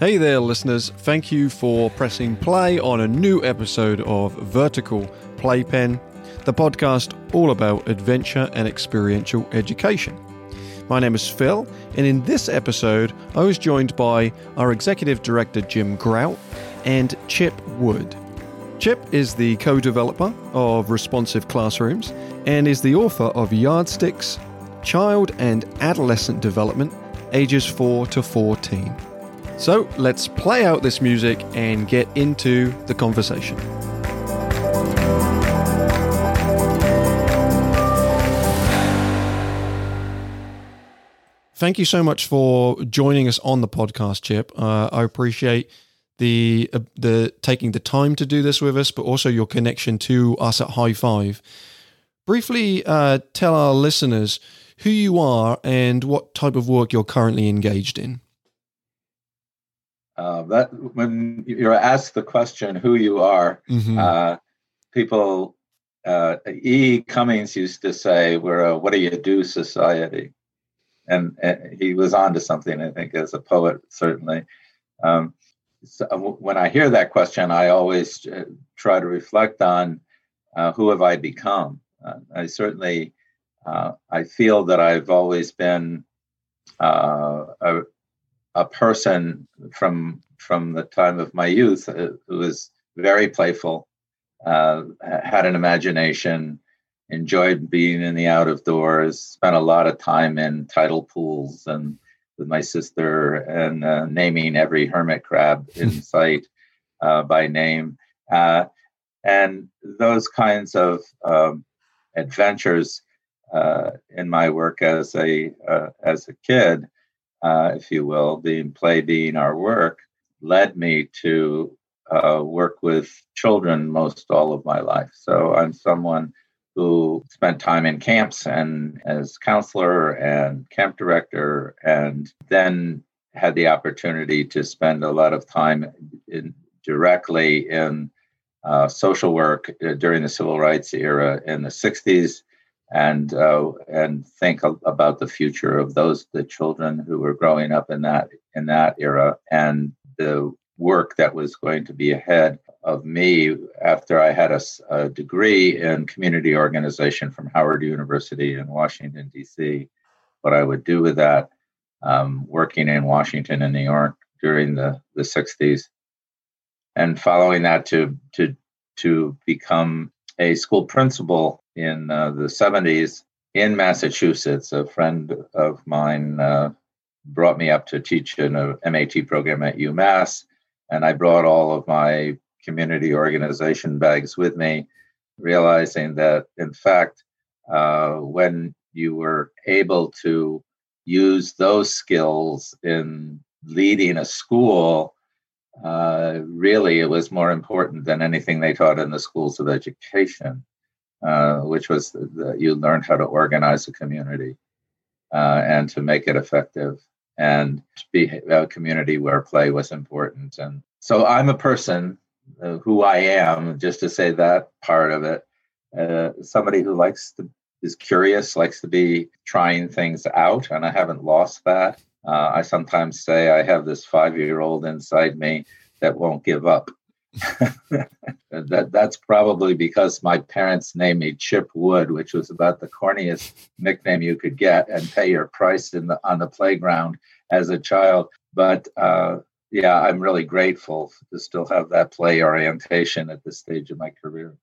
Hey there, listeners. Thank you for pressing play on a new episode of Vertical Playpen, the podcast all about adventure and experiential education. My name is Phil, and in this episode, I was joined by our executive director, Jim Grout, and Chip Wood. Chip is the co developer of Responsive Classrooms and is the author of Yardsticks Child and Adolescent Development, ages 4 to 14. So let's play out this music and get into the conversation. Thank you so much for joining us on the podcast, Chip. Uh, I appreciate the uh, the taking the time to do this with us, but also your connection to us at High Five. Briefly, uh, tell our listeners who you are and what type of work you're currently engaged in. Uh, that when you're asked the question who you are, mm-hmm. uh, people. Uh, e. Cummings used to say, "We're a what do you do society," and, and he was on to something. I think as a poet, certainly. Um, so uh, when I hear that question, I always uh, try to reflect on uh, who have I become. I certainly I feel that I've always been a a person from from the time of my youth uh, who was very playful, uh, had an imagination, enjoyed being in the out of doors, spent a lot of time in tidal pools and with my sister and uh, naming every hermit crab in sight uh, by name. Uh, and those kinds of um, adventures uh, in my work as a as a kid uh, if you will, being play being our work, led me to uh, work with children most all of my life. So I'm someone who spent time in camps and as counselor and camp director, and then had the opportunity to spend a lot of time in, directly in uh, social work uh, during the civil rights era in the 60s and uh, and think about the future of those the children who were growing up in that in that era and the work that was going to be ahead of me after I had a, a degree in community organization from Howard University in Washington D.C. What I would do with that, um, working in Washington and New York during the the '60s, and following that to to to become a school principal in uh, the 70s in Massachusetts. A friend of mine uh, brought me up to teach in a MAT program at UMass, and I brought all of my community organization bags with me, realizing that, in fact, uh, when you were able to use those skills in leading a school, uh, really it was more important than anything they taught in the schools of education, uh, which was that you learned how to organize a community uh, and to make it effective and be a community where play was important. And so I'm a person uh, who I am, just to say that part of it, uh, somebody who likes to is curious, likes to be trying things out, and I haven't lost that. Uh, I sometimes say I have this five year old inside me that won't give up. that that's probably because my parents named me Chip Wood, which was about the corniest nickname you could get, and pay your price in the on the playground as a child. But uh, yeah, I'm really grateful to still have that play orientation at this stage of my career.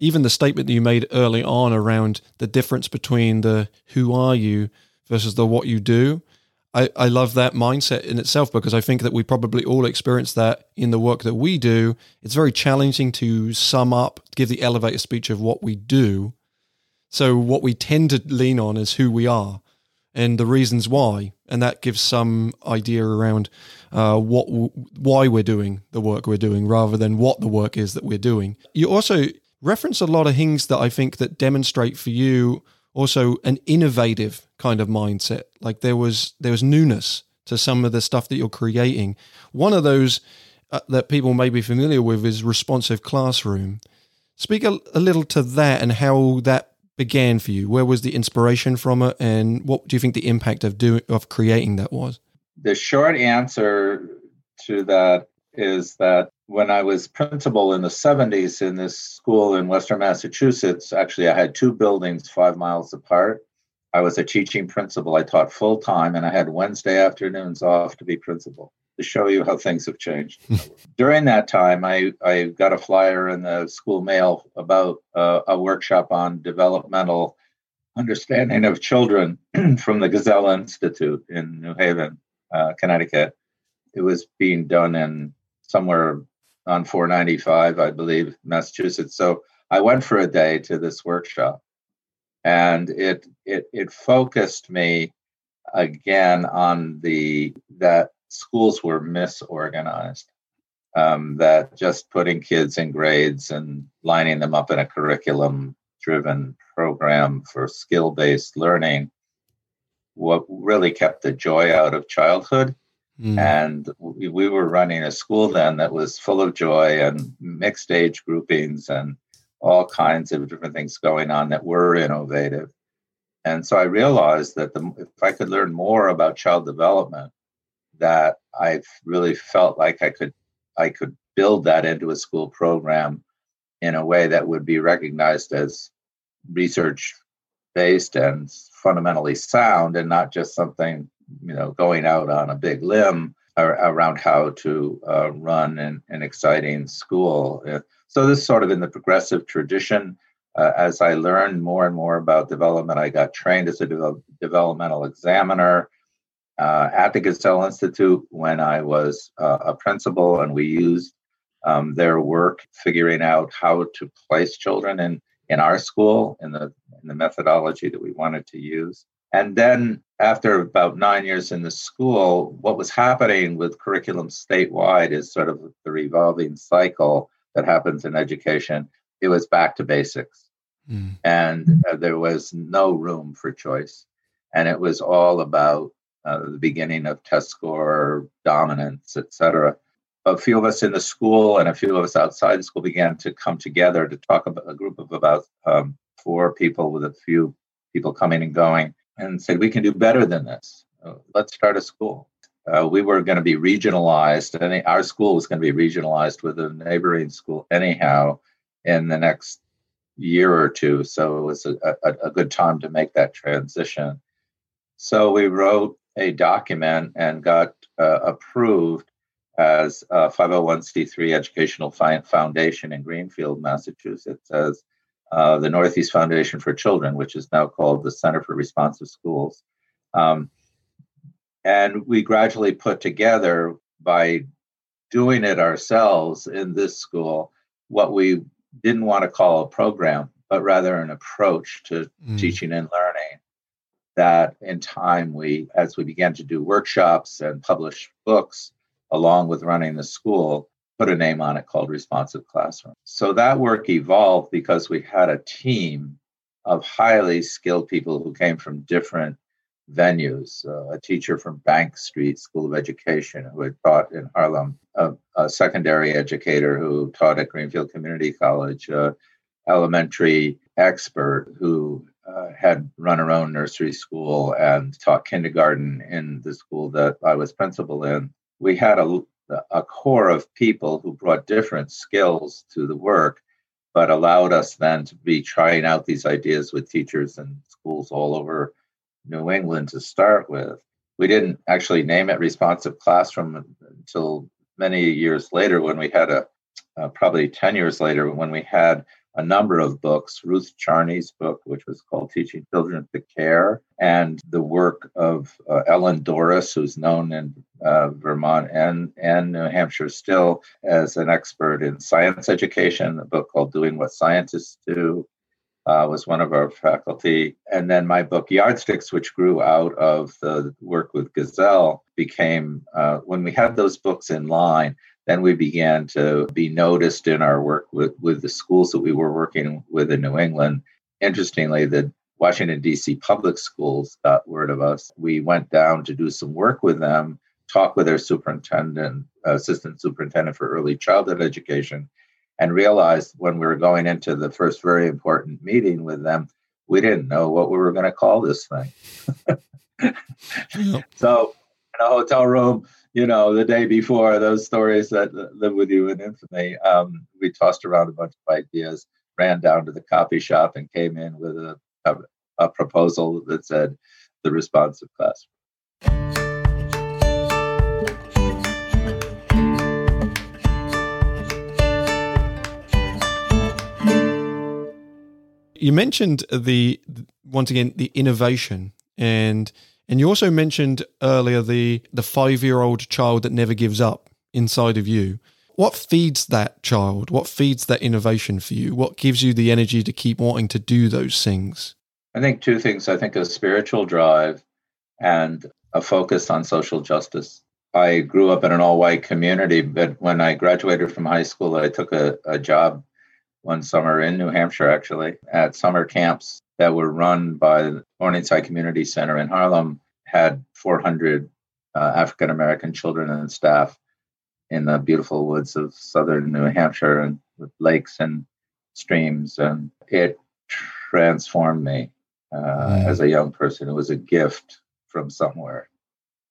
Even the statement that you made early on around the difference between the who are you versus the what you do. I, I love that mindset in itself because I think that we probably all experience that in the work that we do. It's very challenging to sum up, give the elevator speech of what we do. So, what we tend to lean on is who we are and the reasons why, and that gives some idea around uh, what why we're doing the work we're doing rather than what the work is that we're doing. You also reference a lot of things that I think that demonstrate for you also an innovative kind of mindset. Like there was there was newness to some of the stuff that you're creating. One of those uh, that people may be familiar with is responsive classroom. Speak a, a little to that and how that began for you. Where was the inspiration from it, and what do you think the impact of doing of creating that was? The short answer to that is that when I was principal in the 70s in this school in Western Massachusetts, actually, I had two buildings five miles apart. I was a teaching principal. I taught full time, and I had Wednesday afternoons off to be principal to show you how things have changed. During that time, I, I got a flyer in the school mail about uh, a workshop on developmental understanding of children from the Gesell Institute in New Haven, uh, Connecticut. It was being done in somewhere on 495, I believe, Massachusetts. So I went for a day to this workshop, and it it it focused me again on the that schools were misorganized. Um, that just putting kids in grades and lining them up in a curriculum driven program for skill based learning what really kept the joy out of childhood. Mm. And we, we were running a school then that was full of joy and mixed age groupings and all kinds of different things going on that were innovative. And so I realized that the, if I could learn more about child development, that I really felt like I could I could build that into a school program in a way that would be recognized as research based and fundamentally sound and not just something you know going out on a big limb around how to uh, run an, an, exciting school uh, so this is sort of in the progressive tradition uh, as i learned more and more about development i got trained as a de- developmental examiner uh, at the Gesell Institute when I was uh, a principal, and we used um, their work figuring out how to place children in, in our school in the, in the methodology that we wanted to use. And then, after about nine years in the school, what was happening with curriculum statewide is sort of the revolving cycle that happens in education. It was back to basics. Mm. And uh, there was no room for choice. And it was all about uh, the beginning of test score dominance, et cetera. A few of us in the school and a few of us outside the school began to come together to talk about a group of about um, four people with a few people coming and going and said, we can do better than this. Uh, let's start a school. Uh, we were going to be regionalized, and our school was going to be regionalized with a neighboring school anyhow in the next year or two. So it was a, a, a good time to make that transition. So we wrote a document and got uh, approved as a 501c3 educational foundation in Greenfield, Massachusetts, as uh, the Northeast Foundation for Children, which is now called the Center for Responsive Schools. Um, and we gradually put together by doing it ourselves in this school what we didn't want to call a program, but rather an approach to mm. teaching and learning that in time we as we began to do workshops and publish books along with running the school put a name on it called responsive classroom so that work evolved because we had a team of highly skilled people who came from different venues uh, a teacher from bank street school of education who had taught in harlem a, a secondary educator who taught at greenfield community college uh, elementary expert who uh, had run her own nursery school and taught kindergarten in the school that I was principal in. We had a, a core of people who brought different skills to the work, but allowed us then to be trying out these ideas with teachers and schools all over New England to start with. We didn't actually name it responsive classroom until many years later when we had a uh, probably 10 years later when we had a number of books Ruth Charney's book, which was called Teaching Children to Care, and the work of uh, Ellen Doris, who's known in uh, Vermont and, and New Hampshire still as an expert in science education, a book called Doing What Scientists Do. Uh, was one of our faculty. And then my book, Yardsticks, which grew out of the work with Gesell, became, uh, when we had those books in line, then we began to be noticed in our work with, with the schools that we were working with in New England. Interestingly, the Washington, D.C. public schools got word of us. We went down to do some work with them, talk with their superintendent, assistant superintendent for early childhood education, and realized when we were going into the first very important meeting with them, we didn't know what we were going to call this thing. So, in a hotel room, you know, the day before, those stories that live with you in infamy, um, we tossed around a bunch of ideas, ran down to the coffee shop, and came in with a, a, a proposal that said the responsive classroom. you mentioned the once again the innovation and and you also mentioned earlier the the five year old child that never gives up inside of you. What feeds that child? What feeds that innovation for you? What gives you the energy to keep wanting to do those things? I think two things. I think a spiritual drive and a focus on social justice. I grew up in an all white community, but when I graduated from high school, I took a, a job one summer in New Hampshire, actually, at summer camps that were run by the Morningside Community Center in Harlem, had 400 uh, African American children and staff in the beautiful woods of southern New Hampshire and with lakes and streams. And it transformed me uh, as a young person. It was a gift from somewhere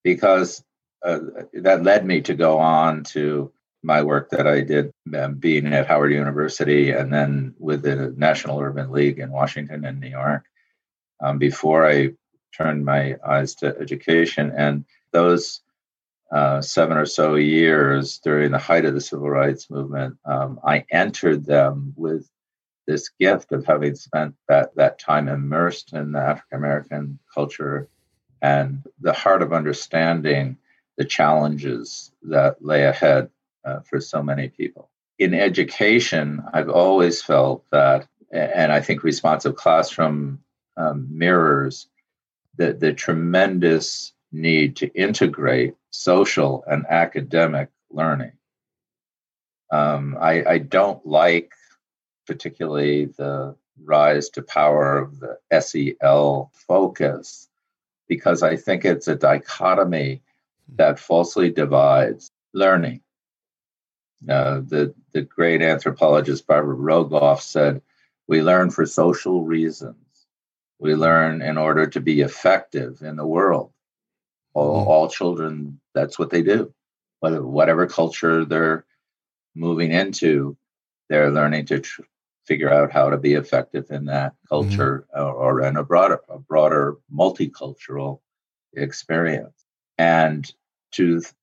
because uh, that led me to go on to my work that I did um, being at Howard University and then with the National Urban League in Washington and New York um, before I turned my eyes to education. And those uh, seven or so years during the height of the civil rights movement, um, I entered them with this gift of having spent that, that time immersed in the African American culture and the heart of understanding the challenges that lay ahead uh, for so many people. In education, I've always felt that, and I think responsive classroom um, mirrors the, the tremendous need to integrate social and academic learning. Um, I, I don't like particularly the rise to power of the SEL focus because I think it's a dichotomy that falsely divides learning. Uh, the, the great anthropologist Barbara Rogoff said, We learn for social reasons. We learn in order to be effective in the world. All, mm-hmm. all children, that's what they do. Whatever culture they're moving into, they're learning to tr- figure out how to be effective in that mm-hmm. culture mm-hmm. or, or in a broader, a broader multicultural experience. And to th-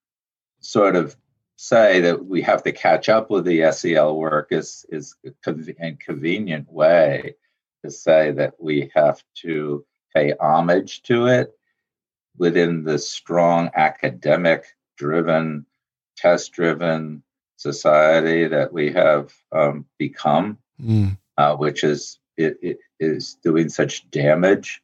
sort of say that we have to catch up with the SEL work is is a convenient way to say that we have to pay homage to it within the strong academic driven test driven society that we have um, become mm. uh, which is it, it is doing such damage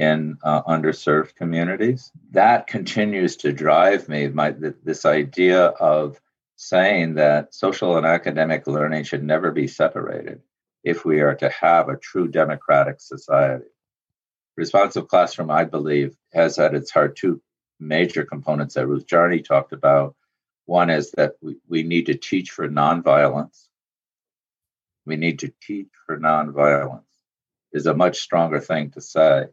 in uh, underserved communities. That continues to drive me. My th- this idea of saying that social and academic learning should never be separated if we are to have a true democratic society. Responsive classroom, I believe, has at its heart two major components that Ruth Charney talked about. One is that we, we need to teach for nonviolence. We need to teach for nonviolence is a much stronger thing to say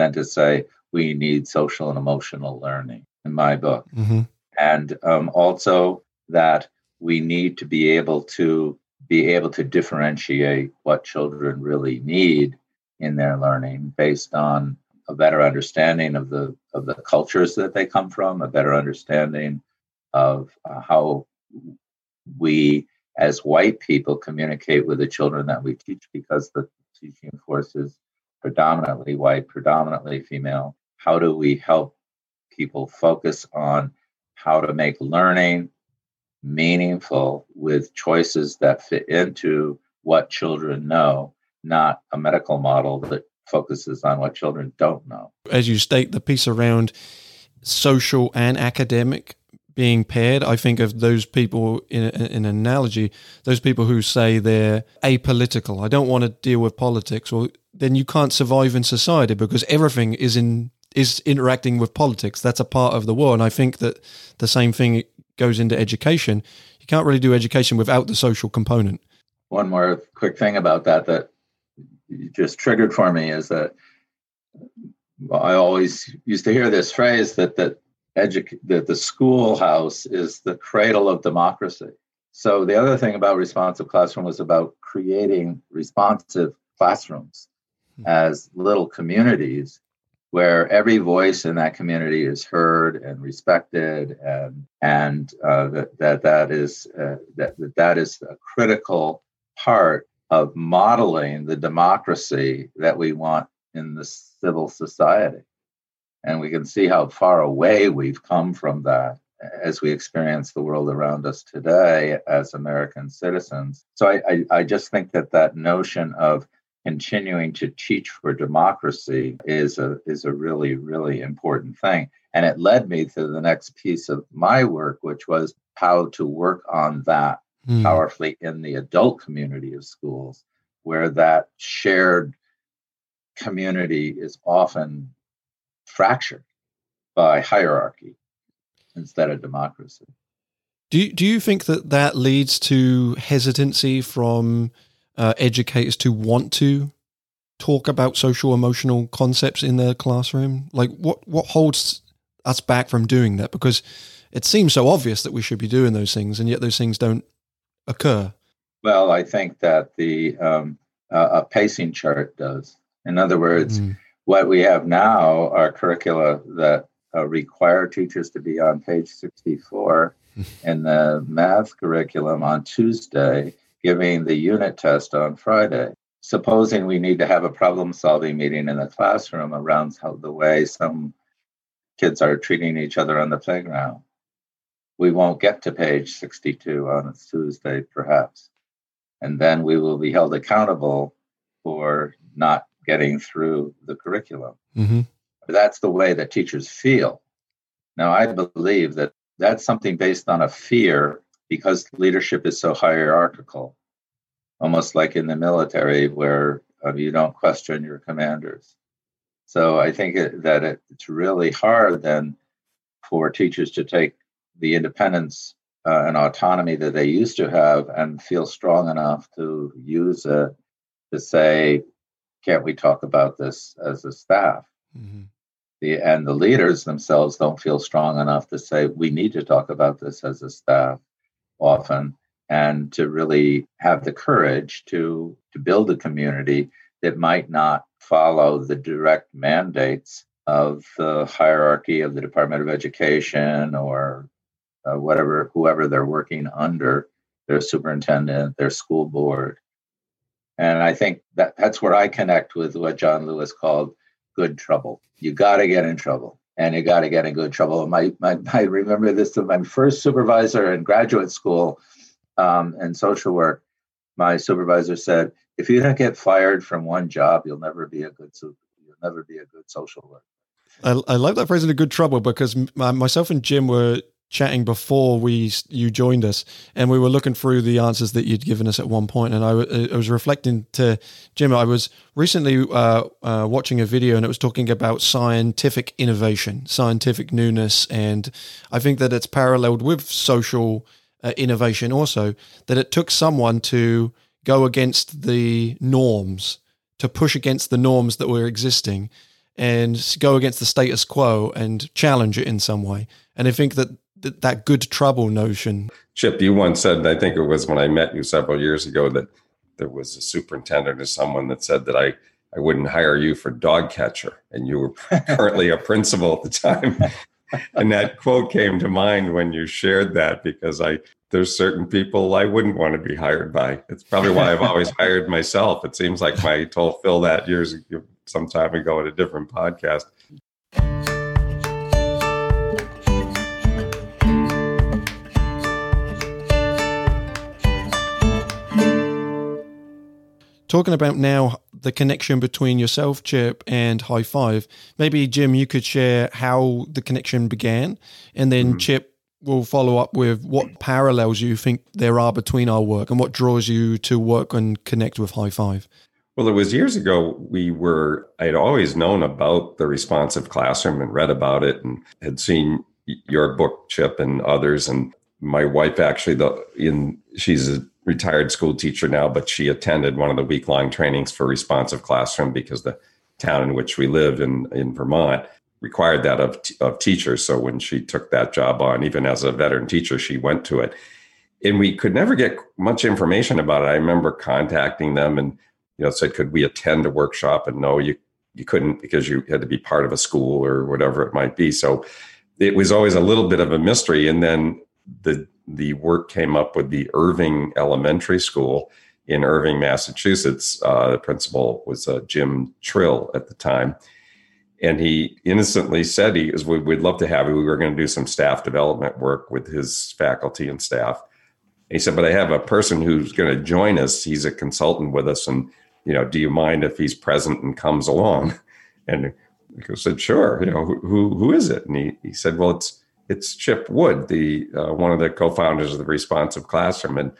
than to say we need social and emotional learning in my book. Mm-hmm. And um, also that we need to be able to be able to differentiate what children really need in their learning based on a better understanding of the of the cultures that they come from, a better understanding of uh, how we as white people communicate with the children that we teach because the teaching force is predominantly white, predominantly female. How do we help people focus on how to make learning meaningful with choices that fit into what children know, not a medical model that focuses on what children don't know. As you state, the piece around social and academic being paired, I think of those people in, in, an analogy, those people who say they're apolitical. I don't want to deal with politics. Well, then you can't survive in society because everything is in is interacting with politics. That's a part of the war, and I think that the same thing goes into education. You can't really do education without the social component. one more quick thing about that that just triggered for me is that I always used to hear this phrase that that edu- that the schoolhouse is the cradle of democracy. So the other thing about responsive classroom was about creating responsive classrooms. As little communities where every voice in that community is heard and respected and and uh, that, that that is uh, that, that that is a critical part of modeling the democracy that we want in the civil society and we can see how far away we've come from that as we experience the world around us today as American citizens. So I, I, I, just think that that notion of continuing to teach for democracy is a is a really really important thing. And it led me to the next piece of my work, which was how to work on that mm. powerfully in the adult community of schools, where that shared community is often fractured by hierarchy instead of democracy. Do you, do you think that that leads to hesitancy from uh, educators to want to talk about social emotional concepts in their classroom? Like, what what holds us back from doing that? Because it seems so obvious that we should be doing those things, and yet those things don't occur. Well, I think that the um, uh, a pacing chart does. In other words, mm. what we have now are curricula that uh, require teachers to be on page 64 in the math curriculum on Tuesday, giving the unit test on Friday. Supposing we need to have a problem solving meeting in the classroom around how the way some kids are treating each other on the playground, we won't get to page 62 on a Tuesday, perhaps. And then we will be held accountable for not getting through the curriculum. Mm-hmm. That's the way that teachers feel. Now, I believe that that's something based on a fear because leadership is so hierarchical, almost like in the military where uh, you don't question your commanders. So I think it, that it, it's really hard then for teachers to take the independence uh, and autonomy that they used to have and feel strong enough to use it to say, can't we talk about this as a staff? Mm-hmm the and the leaders themselves don't feel strong enough to say we need to talk about this as a staff often and to really have the courage to to build a community that might not follow the direct mandates of the hierarchy of the Department of Education or uh, whatever whoever they're working under their superintendent their school board and i think that that's where i connect with what john lewis called good trouble. You got to get in trouble and you got to get in good trouble. My, my, I remember this to my first supervisor in graduate school um, in social work. My supervisor said, if you don't get fired from one job, you'll never be a good you'll never be a good social worker. I, I like that phrase in a good trouble because myself and Jim were chatting before we you joined us, and we were looking through the answers that you'd given us at one point, and I, I was reflecting to Jim. I was recently uh, uh, watching a video, and it was talking about scientific innovation, scientific newness, and I think that it's paralleled with social uh, innovation also. That it took someone to go against the norms, to push against the norms that were existing. And go against the status quo and challenge it in some way. And I think that that good trouble notion. Chip, you once said, I think it was when I met you several years ago, that there was a superintendent or someone that said that I, I wouldn't hire you for dog catcher. And you were currently a principal at the time. and that quote came to mind when you shared that because I there's certain people I wouldn't want to be hired by. It's probably why I've always hired myself. It seems like I told Phil that years some time ago at a different podcast. Talking about now the connection between yourself, Chip, and High Five. Maybe Jim, you could share how the connection began, and then mm. Chip will follow up with what parallels you think there are between our work and what draws you to work and connect with High Five. Well, it was years ago. We were, I'd always known about the responsive classroom and read about it and had seen your book, Chip, and others. And my wife actually, the in she's a retired school teacher now, but she attended one of the week long trainings for responsive classroom because the town in which we live in, in Vermont required that of, of teachers. So when she took that job on, even as a veteran teacher, she went to it. And we could never get much information about it. I remember contacting them and you know said, could we attend a workshop? And no, you you couldn't because you had to be part of a school or whatever it might be. So it was always a little bit of a mystery. And then the the work came up with the Erving Elementary School in Erving, Massachusetts. Uh, the principal was uh, Jim Trill at the time. And he innocently said he we'd love to have you. We were going to do some staff development work with his faculty and staff. He said, but I have a person who's going to join us. He's a consultant with us. And, you know, do you mind if he's present and comes along? And I said, sure. You know, who, who is it? And he, he said, well, it's, it's Chip Wood, the uh, one of the co-founders of the Responsive Classroom, and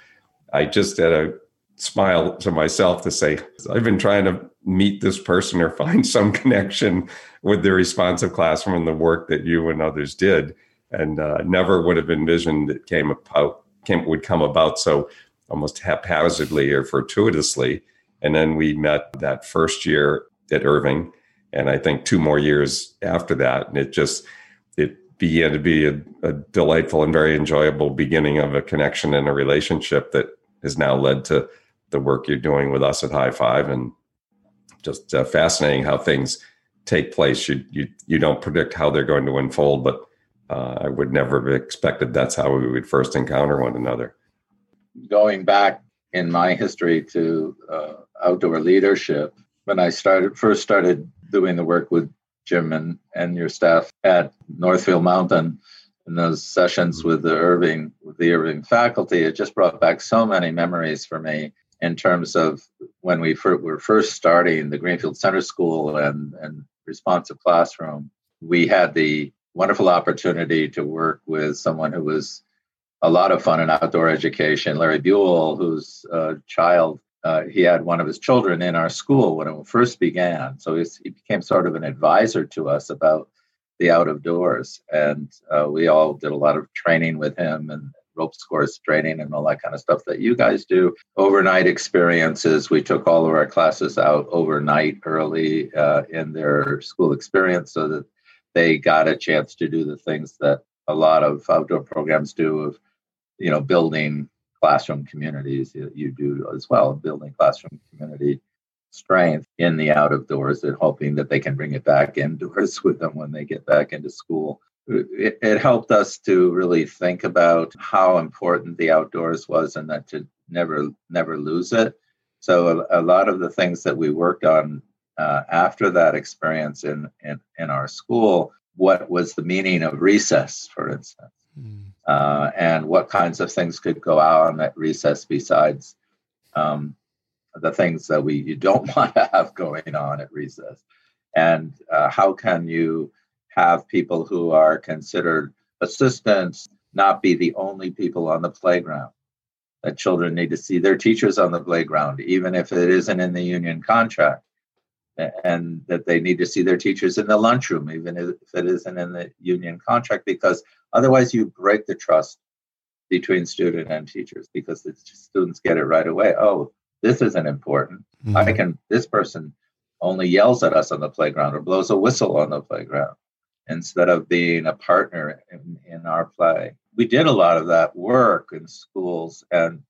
I just had a smile to myself to say I've been trying to meet this person or find some connection with the Responsive Classroom and the work that you and others did, and uh, never would have envisioned it came about came would come about so almost haphazardly or fortuitously. And then we met that first year at Erving, and I think two more years after that, and it just began to be a, a, delightful and very enjoyable beginning of a connection and a relationship that has now led to the work you're doing with us at High Five, and just uh, fascinating how things take place. You you you don't predict how they're going to unfold, but uh, I would never have expected that's how we would first encounter one another. Going back in my history to uh, outdoor leadership, when I started first started doing the work with Jim and, and your staff at Northfield Mountain in those sessions with the Erving with the Erving faculty, it just brought back so many memories for me in terms of when we were first starting the Greenfield Center School and, and responsive classroom. We had the wonderful opportunity to work with someone who was a lot of fun in outdoor education, Larry Buell, whose uh, child uh, he had one of his children in our school when it first began. So he became sort of an advisor to us about the out of doors. And uh, we all did a lot of training with him and ropes course training and all that kind of stuff that you guys do. Overnight experiences. We took all of our classes out overnight early uh, in their school experience so that they got a chance to do the things that a lot of outdoor programs do of, you know, building classroom communities you do as well, building classroom community strength in the out of doors and hoping that they can bring it back indoors with them when they get back into school. It, it, helped us to really think about how important the outdoors was and that to never never lose it. So a, a lot of the things that we worked on uh, after that experience in, in in our school, what was the meaning of recess, for instance? Uh, and what kinds of things could go on at recess besides um, the things that we you don't want to have going on at recess? And uh, how can you have people who are considered assistants not be the only people on the playground? That children need to see their teachers on the playground even if it isn't in the union contract and that they need to see their teachers in the lunchroom, even if it isn't in the union contract, because otherwise you break the trust between student and teachers because the students get it right away. Oh, this isn't important. Mm-hmm. I can, this person only yells at us on the playground or blows a whistle on the playground instead of being a partner in, in our play. We did a lot of that work in schools and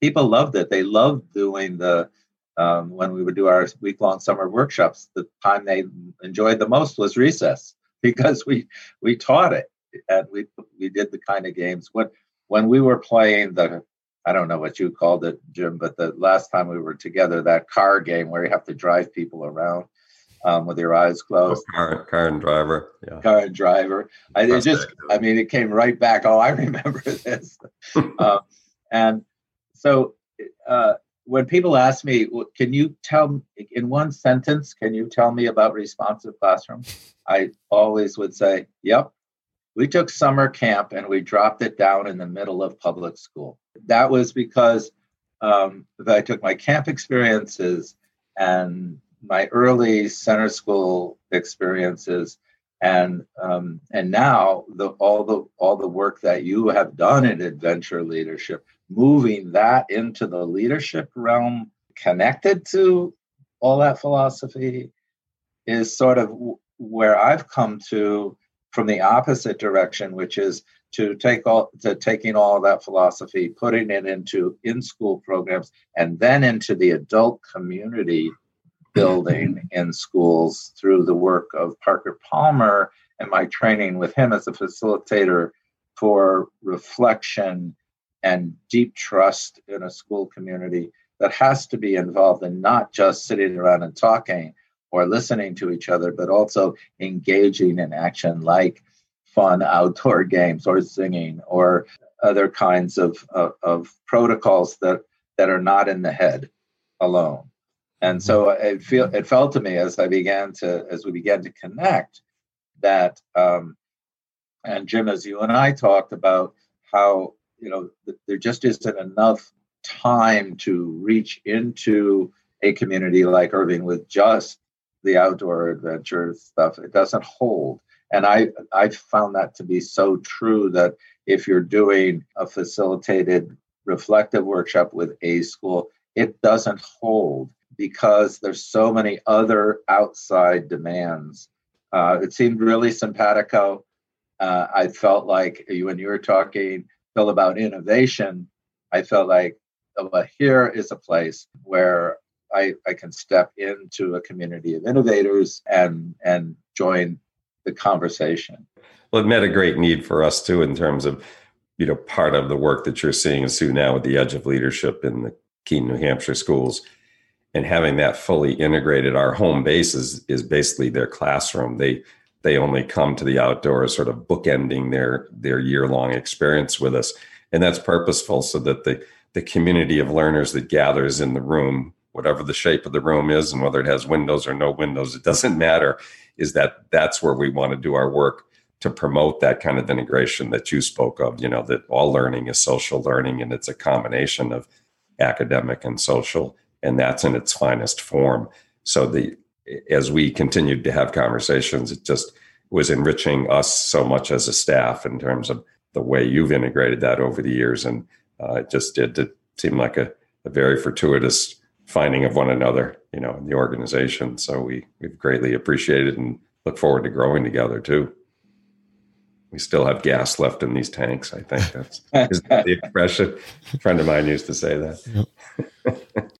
people loved it. They loved doing the um, when we would do our week long summer workshops, the time they enjoyed the most was recess because we we taught it and we we did the kind of games when when we were playing the I don't know what you called it, Jim, but the last time we were together, that car game where you have to drive people around um, with your eyes closed. Oh, car, car and driver. Yeah. Car and driver. I it just, I mean, it came right back. Oh, I remember this. uh, and so uh, when people ask me, can you tell in one sentence, can you tell me about responsive classroom? I always would say, yep. We took summer camp and we dropped it down in the middle of public school. That was because um, I took my camp experiences and my early center school experiences and um, and now the all the all the work that you have done in adventure leadership moving that into the leadership realm connected to all that philosophy is sort of where I've come to from the opposite direction, which is to take all to taking all that philosophy, putting it into in-school programs, and then into the adult community building in schools through the work of Parker Palmer and my training with him as a facilitator for reflection and deep trust in a school community that has to be involved in not just sitting around and talking or listening to each other, but also engaging in action like fun outdoor games or singing or other kinds of, of, of protocols that, that are not in the head alone. And so it feel it felt to me as I began to as we began to connect that um, and Jim, as you and I talked about how you know there just isn't enough time to reach into a community like Erving with just the outdoor adventure stuff. It doesn't hold. And I I found that to be so true that if you're doing a facilitated reflective workshop with a school, it doesn't hold because there's so many other outside demands. Uh, it seemed really simpatico uh, I felt like when you were talking, Phil, about innovation, I felt like, oh, well, here is a place where I, I can step into a community of innovators and and join the conversation. Well, it met a great need for us too in terms of, you know, part of the work that you're seeing Sue now with the Edge of Leadership in the Keene, New Hampshire schools, and having that fully integrated. Our home base is is basically their classroom. They they only come to the outdoors sort of bookending their their year long experience with us. And that's purposeful so that the the community of learners that gathers in the room whatever the shape of the room is and whether it has windows or no windows it doesn't matter is that that's where we want to do our work to promote that kind of integration that you spoke of you know that all learning is social learning and it's a combination of academic and social and that's in its finest form. So the as we continued to have conversations, it just was enriching us so much as a staff in terms of the way you've integrated that over the years. And uh, it just did seem like a, a, very fortuitous finding of one another, you know, in the organization. So we, we've greatly appreciated and look forward to growing together too. We still have gas left in these tanks. I think that's that the expression. A friend of mine used to say that. Yep.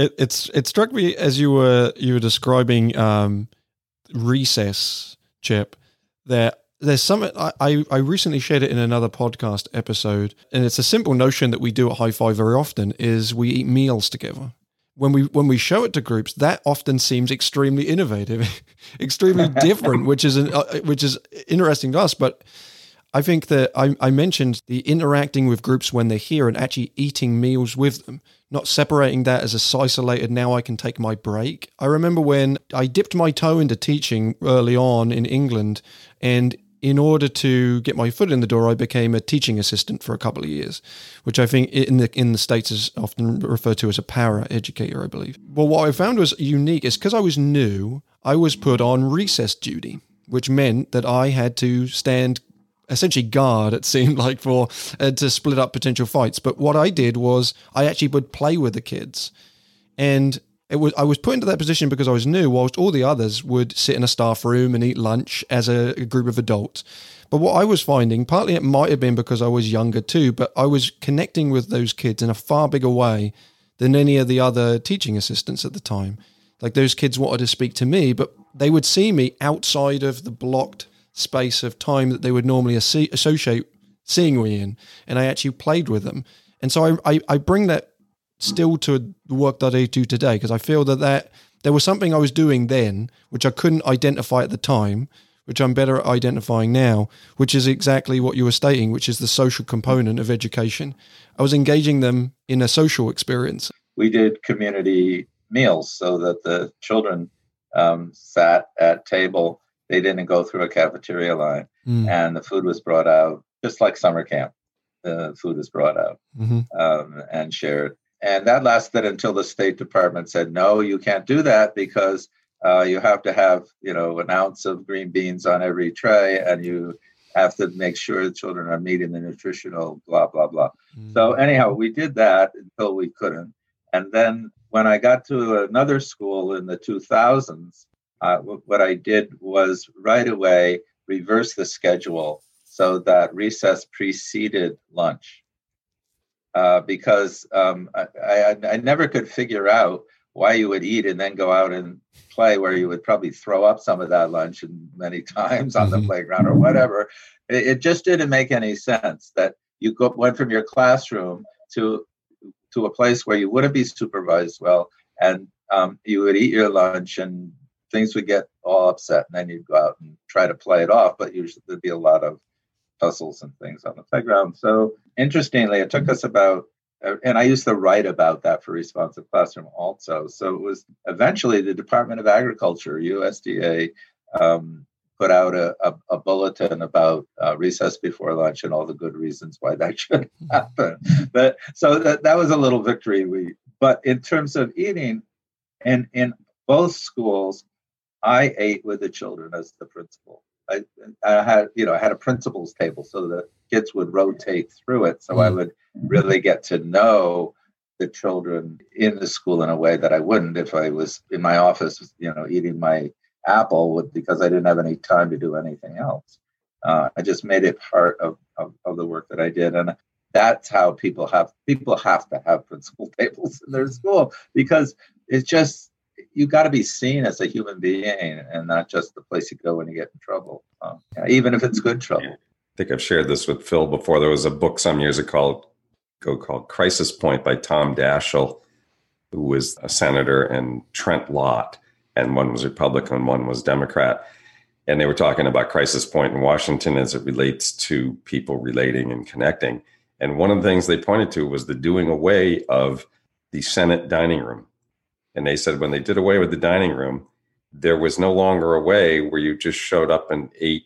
It, it's it struck me as you were you were describing um, recess, Chip, that there's some I, I recently shared it in another podcast episode, and it's a simple notion that we do at High Five very often is we eat meals together. When we when we show it to groups, that often seems extremely innovative, extremely different, which is an, uh, which is interesting to us. But I think that I, I mentioned the interacting with groups when they're here and actually eating meals with them not separating that as a isolated now I can take my break. I remember when I dipped my toe into teaching early on in England and in order to get my foot in the door, I became a teaching assistant for a couple of years, which I think in the in the states is often referred to as a para educator, I believe. Well, what I found was unique is because I was new, I was put on recess duty, which meant that I had to stand essentially guard it seemed like for uh, to split up potential fights. But what i did was i actually would play with the kids. And it was i was put into that position because i was new whilst all the others would sit in a staff room and eat lunch as a, a group of adults. But what i was finding partly it might have been because i was younger too but i was connecting with those kids in a far bigger way than any of the other teaching assistants at the time. Like those kids wanted to speak to me but they would see me outside of the blocked space of time that they would normally associate seeing me in, and I actually played with them. And so I, I, I bring that still to the work that I do today because I feel that, that there was something I was doing then which I couldn't identify at the time, which I'm better at identifying now, which is exactly what you were stating, which is the social component of education. I was engaging them in a social experience. We did community meals so that the children um, sat at table they didn't go through a cafeteria line, mm. and the food was brought out just like summer camp. The food was brought out mm-hmm. um, and shared. and that lasted until the State Department said, no, you can't do that because uh, you have to have, you know, an ounce of green beans on every tray, and you have to make sure the children are meeting the nutritional blah blah blah. Mm. So anyhow, we did that until we couldn't, and then when I got to another school in the 2000s, uh, what I did was right away reverse the schedule so that recess preceded lunch. Uh, because um, I, I, I, never could figure out why you would eat and then go out and play where you would probably throw up some of that lunch and many times on the mm-hmm. playground or whatever. It, it, just didn't make any sense that you go, went from your classroom to to a place where you wouldn't be supervised well and um, you would eat your lunch and things would get all upset and then you'd go out and try to play it off but usually there'd be a lot of puzzles and things on the playground so interestingly it took us about and i used to write about that for responsive classroom also so it was eventually the department of agriculture usda um, put out a, a, a bulletin about uh, recess before lunch and all the good reasons why that should happen. But so that, that was a little victory. We, but in terms of eating, and in both schools, I ate with the children as the principal. I, I had, you know, I had a principal's table so the kids would rotate through it. So mm. I would really get to know the children in the school in a way that I wouldn't if I was in my office, you know, eating my Apple with, because I didn't have any time to do anything else. Uh, I just made it part of, of, of, the work that I did. And that's how people have people have to have principal tables in their school because it's just you got to be seen as a human being and not just the place you go when you get in trouble, uh, even if it's good trouble. I think I've shared this with Phil before. There was a book some years ago called, called Crisis Point by Tom Daschle, who was a senator, and Trent Lott and one was Republican, one was Democrat. And they were talking about crisis point in Washington as it relates to people relating and connecting. And one of the things they pointed to was the doing away of the Senate dining room. And they said when they did away with the dining room, there was no longer a way where you just showed up and ate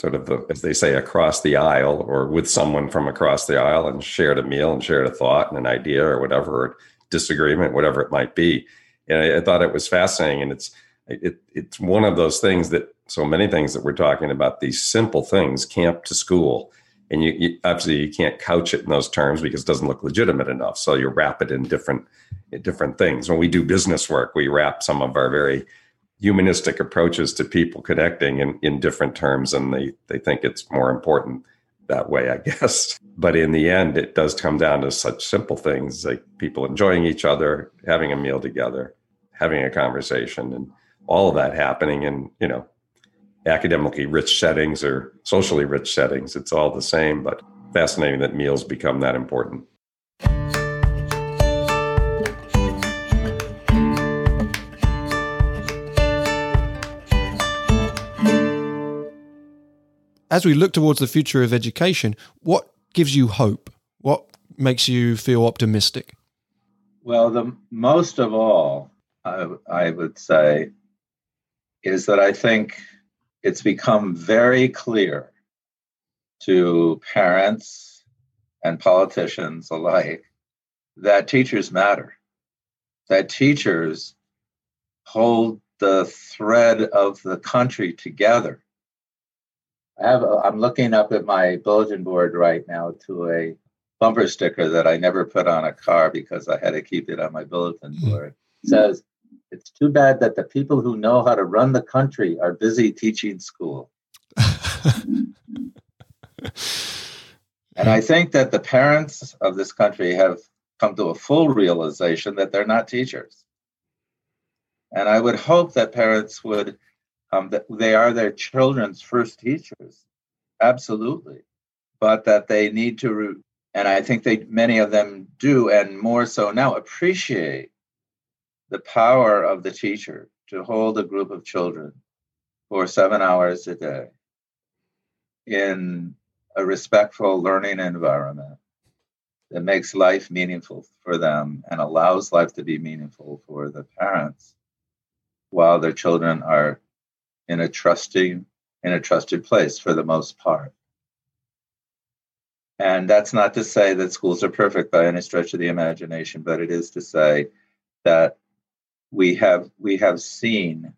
sort of the, as they say, across the aisle or with someone from across the aisle and shared a meal and shared a thought and an idea or whatever, or disagreement, whatever it might be and I, I, thought it was fascinating. And it's it, it's one of those things that so many things that we're talking about these simple things, camp to school, and you, you obviously you can't couch it in those terms because it doesn't look legitimate enough. So you wrap it in different different things. When we do business work, we wrap some of our very humanistic approaches to people connecting in, in different terms, and they they think it's more important that way, I guess. But in the end, it does come down to such simple things like people enjoying each other, having a meal together, having a conversation, and all of that happening in, you know, academically rich settings or socially rich settings. It's all the same, but fascinating that meals become that important. as we look towards the future of education, what gives you hope? What makes you feel optimistic? Well, the most of all, I, I would say, is that I think it's become very clear to parents and politicians alike that teachers matter, that teachers hold the thread of the country together I have. A, I'm looking up at my bulletin board right now to a bumper sticker that I never put on a car because I had to keep it on my bulletin hmm. board. It says, "It's too bad that the people who know how to run the country are busy teaching school." and I think that the parents of this country have come to a full realization that they're not teachers. And I would hope that parents would um, that they are their children's first teachers, absolutely, but that they need to, and I think they many of them do, and more so now, appreciate the power of the teacher to hold a group of children for seven hours a day in a respectful learning environment that makes life meaningful for them and allows life to be meaningful for the parents while their children are in a trusting in a trusted place for the most part. And that's not to say that schools are perfect by any stretch of the imagination, but it is to say that we have we have seen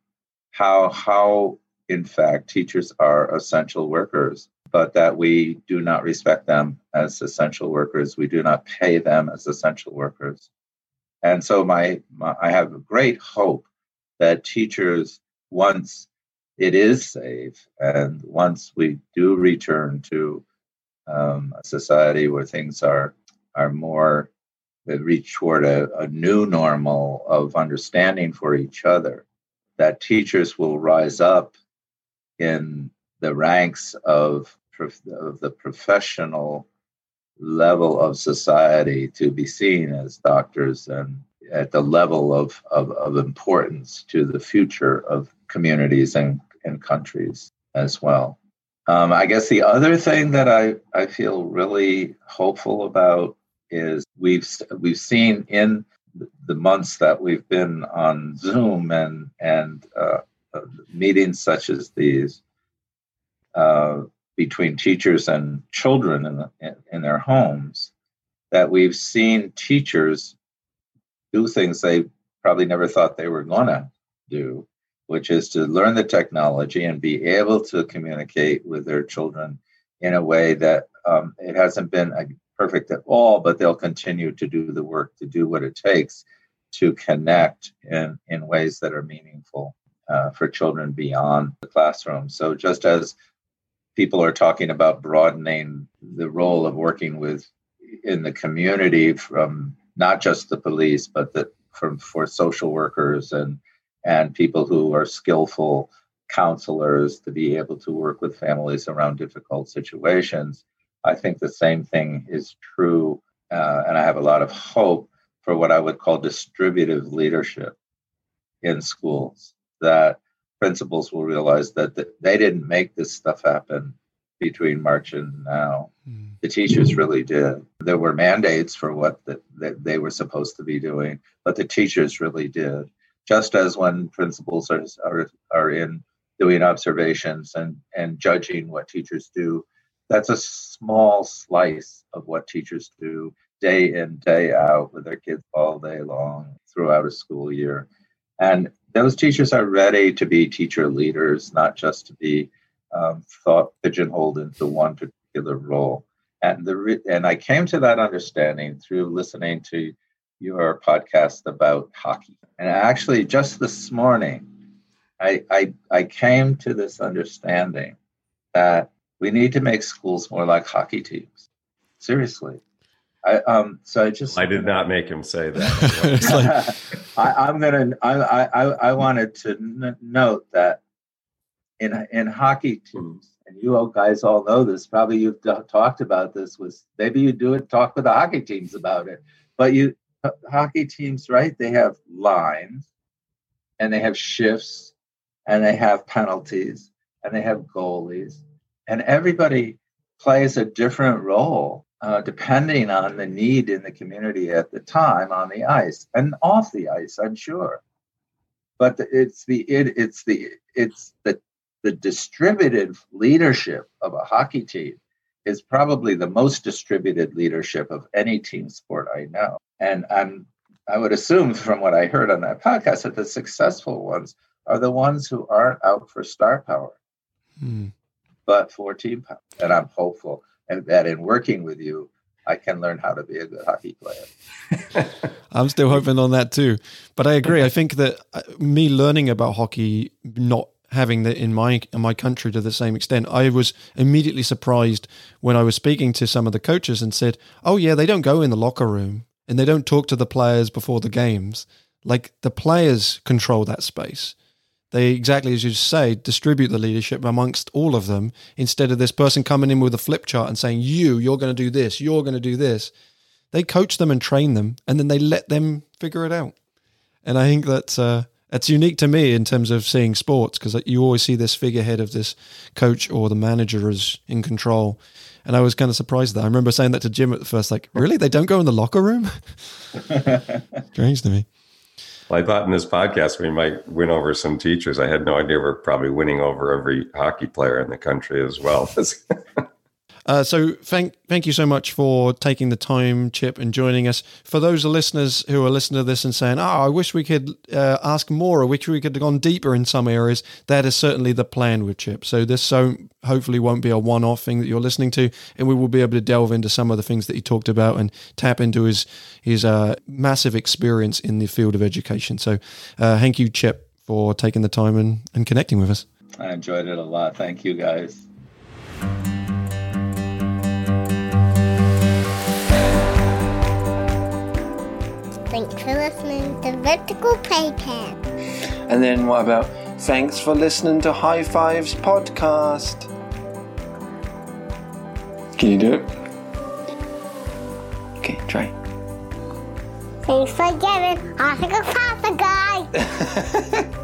how how in fact teachers are essential workers but that we do not respect them as essential workers. We do not pay them as essential workers. And so my, my i have great hope that teachers once it is safe and once we do return to um, a society where things are are more reach toward a, a new normal of understanding for each other, that teachers will rise up in the ranks of, of the professional level of society to be seen as doctors and at the level of, of, of importance to the future of communities and, and countries as well. Um, I guess the other thing that I, I feel really hopeful about is we've we've seen in the months that we've been on Zoom and and uh, uh, meetings such as these uh, between teachers and children in, the, in, their homes that we've seen teachers do things they probably never thought they were to do, which is to learn the technology and be able to communicate with their children in a way that um, it hasn't been perfect at all, but they'll continue to do the work to do what it takes to connect in, in ways that are meaningful uh, for children beyond the classroom. So, just as people are talking about broadening the role of working with in the community from not just the police, but the, from for social workers and and people who are skillful counselors to be able to work with families around difficult situations I think the same thing is true, uh, and I have a lot of hope for what I would call distributive leadership in schools. That principals will realize that they didn't make this stuff happen between March and now. Mm. The teachers really did. There were mandates for what the, that they were supposed to be doing, but the teachers really did. Just as when principals are, are, are in doing observations and, and judging what teachers do, that's a small slice of what teachers do day in day out with their kids all day long throughout a school year. And those teachers are ready to be teacher leaders not just to be um, thought pigeonholed into one particular role. And the and i came to that understanding through listening to your podcast about hockey. And actually just this morning i i, I came to this understanding that we need to make schools more like hockey teams. Seriously. I, um, so I just I did not make him say that. I, am gonna I, I I wanted to n- note that in in hockey teams, and you all guys all know this. Probably you've d- talked about this. Was maybe you do it talk with the hockey teams about it. But you hockey teams, right? They have lines, and they have shifts, and they have penalties, and they have goalies, and everybody plays a different role uh, depending on the need in the community at the time on the ice and off the ice i'm sure. But the, it's the it, it's the it's the the distributed leadership of a hockey team is probably the most distributed leadership of any team sport i know. And i'm i would assume from what i heard on that podcast that the successful ones are the ones who aren't out for star power. Hmm but 14 pounds. And I'm hopeful and that in working with you, I can learn how to be a good hockey player. I'm still hoping on that too. But I agree. I think that uh, me learning about hockey, not having that in my in my country to the same extent, I was immediately surprised when I was speaking to some of the coaches and said, "Oh yeah, they don't go in the locker room and they don't talk to the players before the games. Like the players control that space." They exactly as you say distribute the leadership amongst all of them instead of this person coming in with a flip chart and saying you you're going to do this you're going to do this. They coach them and train them and then they let them figure it out. And I think that's uh, it's unique to me in terms of seeing sports because you always see this figurehead of this coach or the manager is in control. And I was kind of surprised that I remember saying that to Jim at the first, like, really? They don't go in the locker room? Strange to me. Well, I thought in this podcast we might win over some teachers. I had no idea we're probably winning over every hockey player in the country as well. Uh, so thank thank you so much for taking the time, Chip, and joining us. For those listeners who are listening to this and saying, "Oh, I wish we could uh, ask more. or wish we could have gone deeper in some areas," that is certainly the plan with Chip. So this so hopefully won't be a one-off thing that you're listening to, and we will be able to delve into some of the things that he talked about and tap into his his uh, massive experience in the field of education. So uh, thank you, Chip, for taking the time and, and connecting with us. I enjoyed it a lot. Thank you, guys. Thanks for listening to Vertical Playtime. And then what about thanks for listening to High Fives podcast? Can you do it? Okay, try. Thanks for giving Oscar Papa Guy.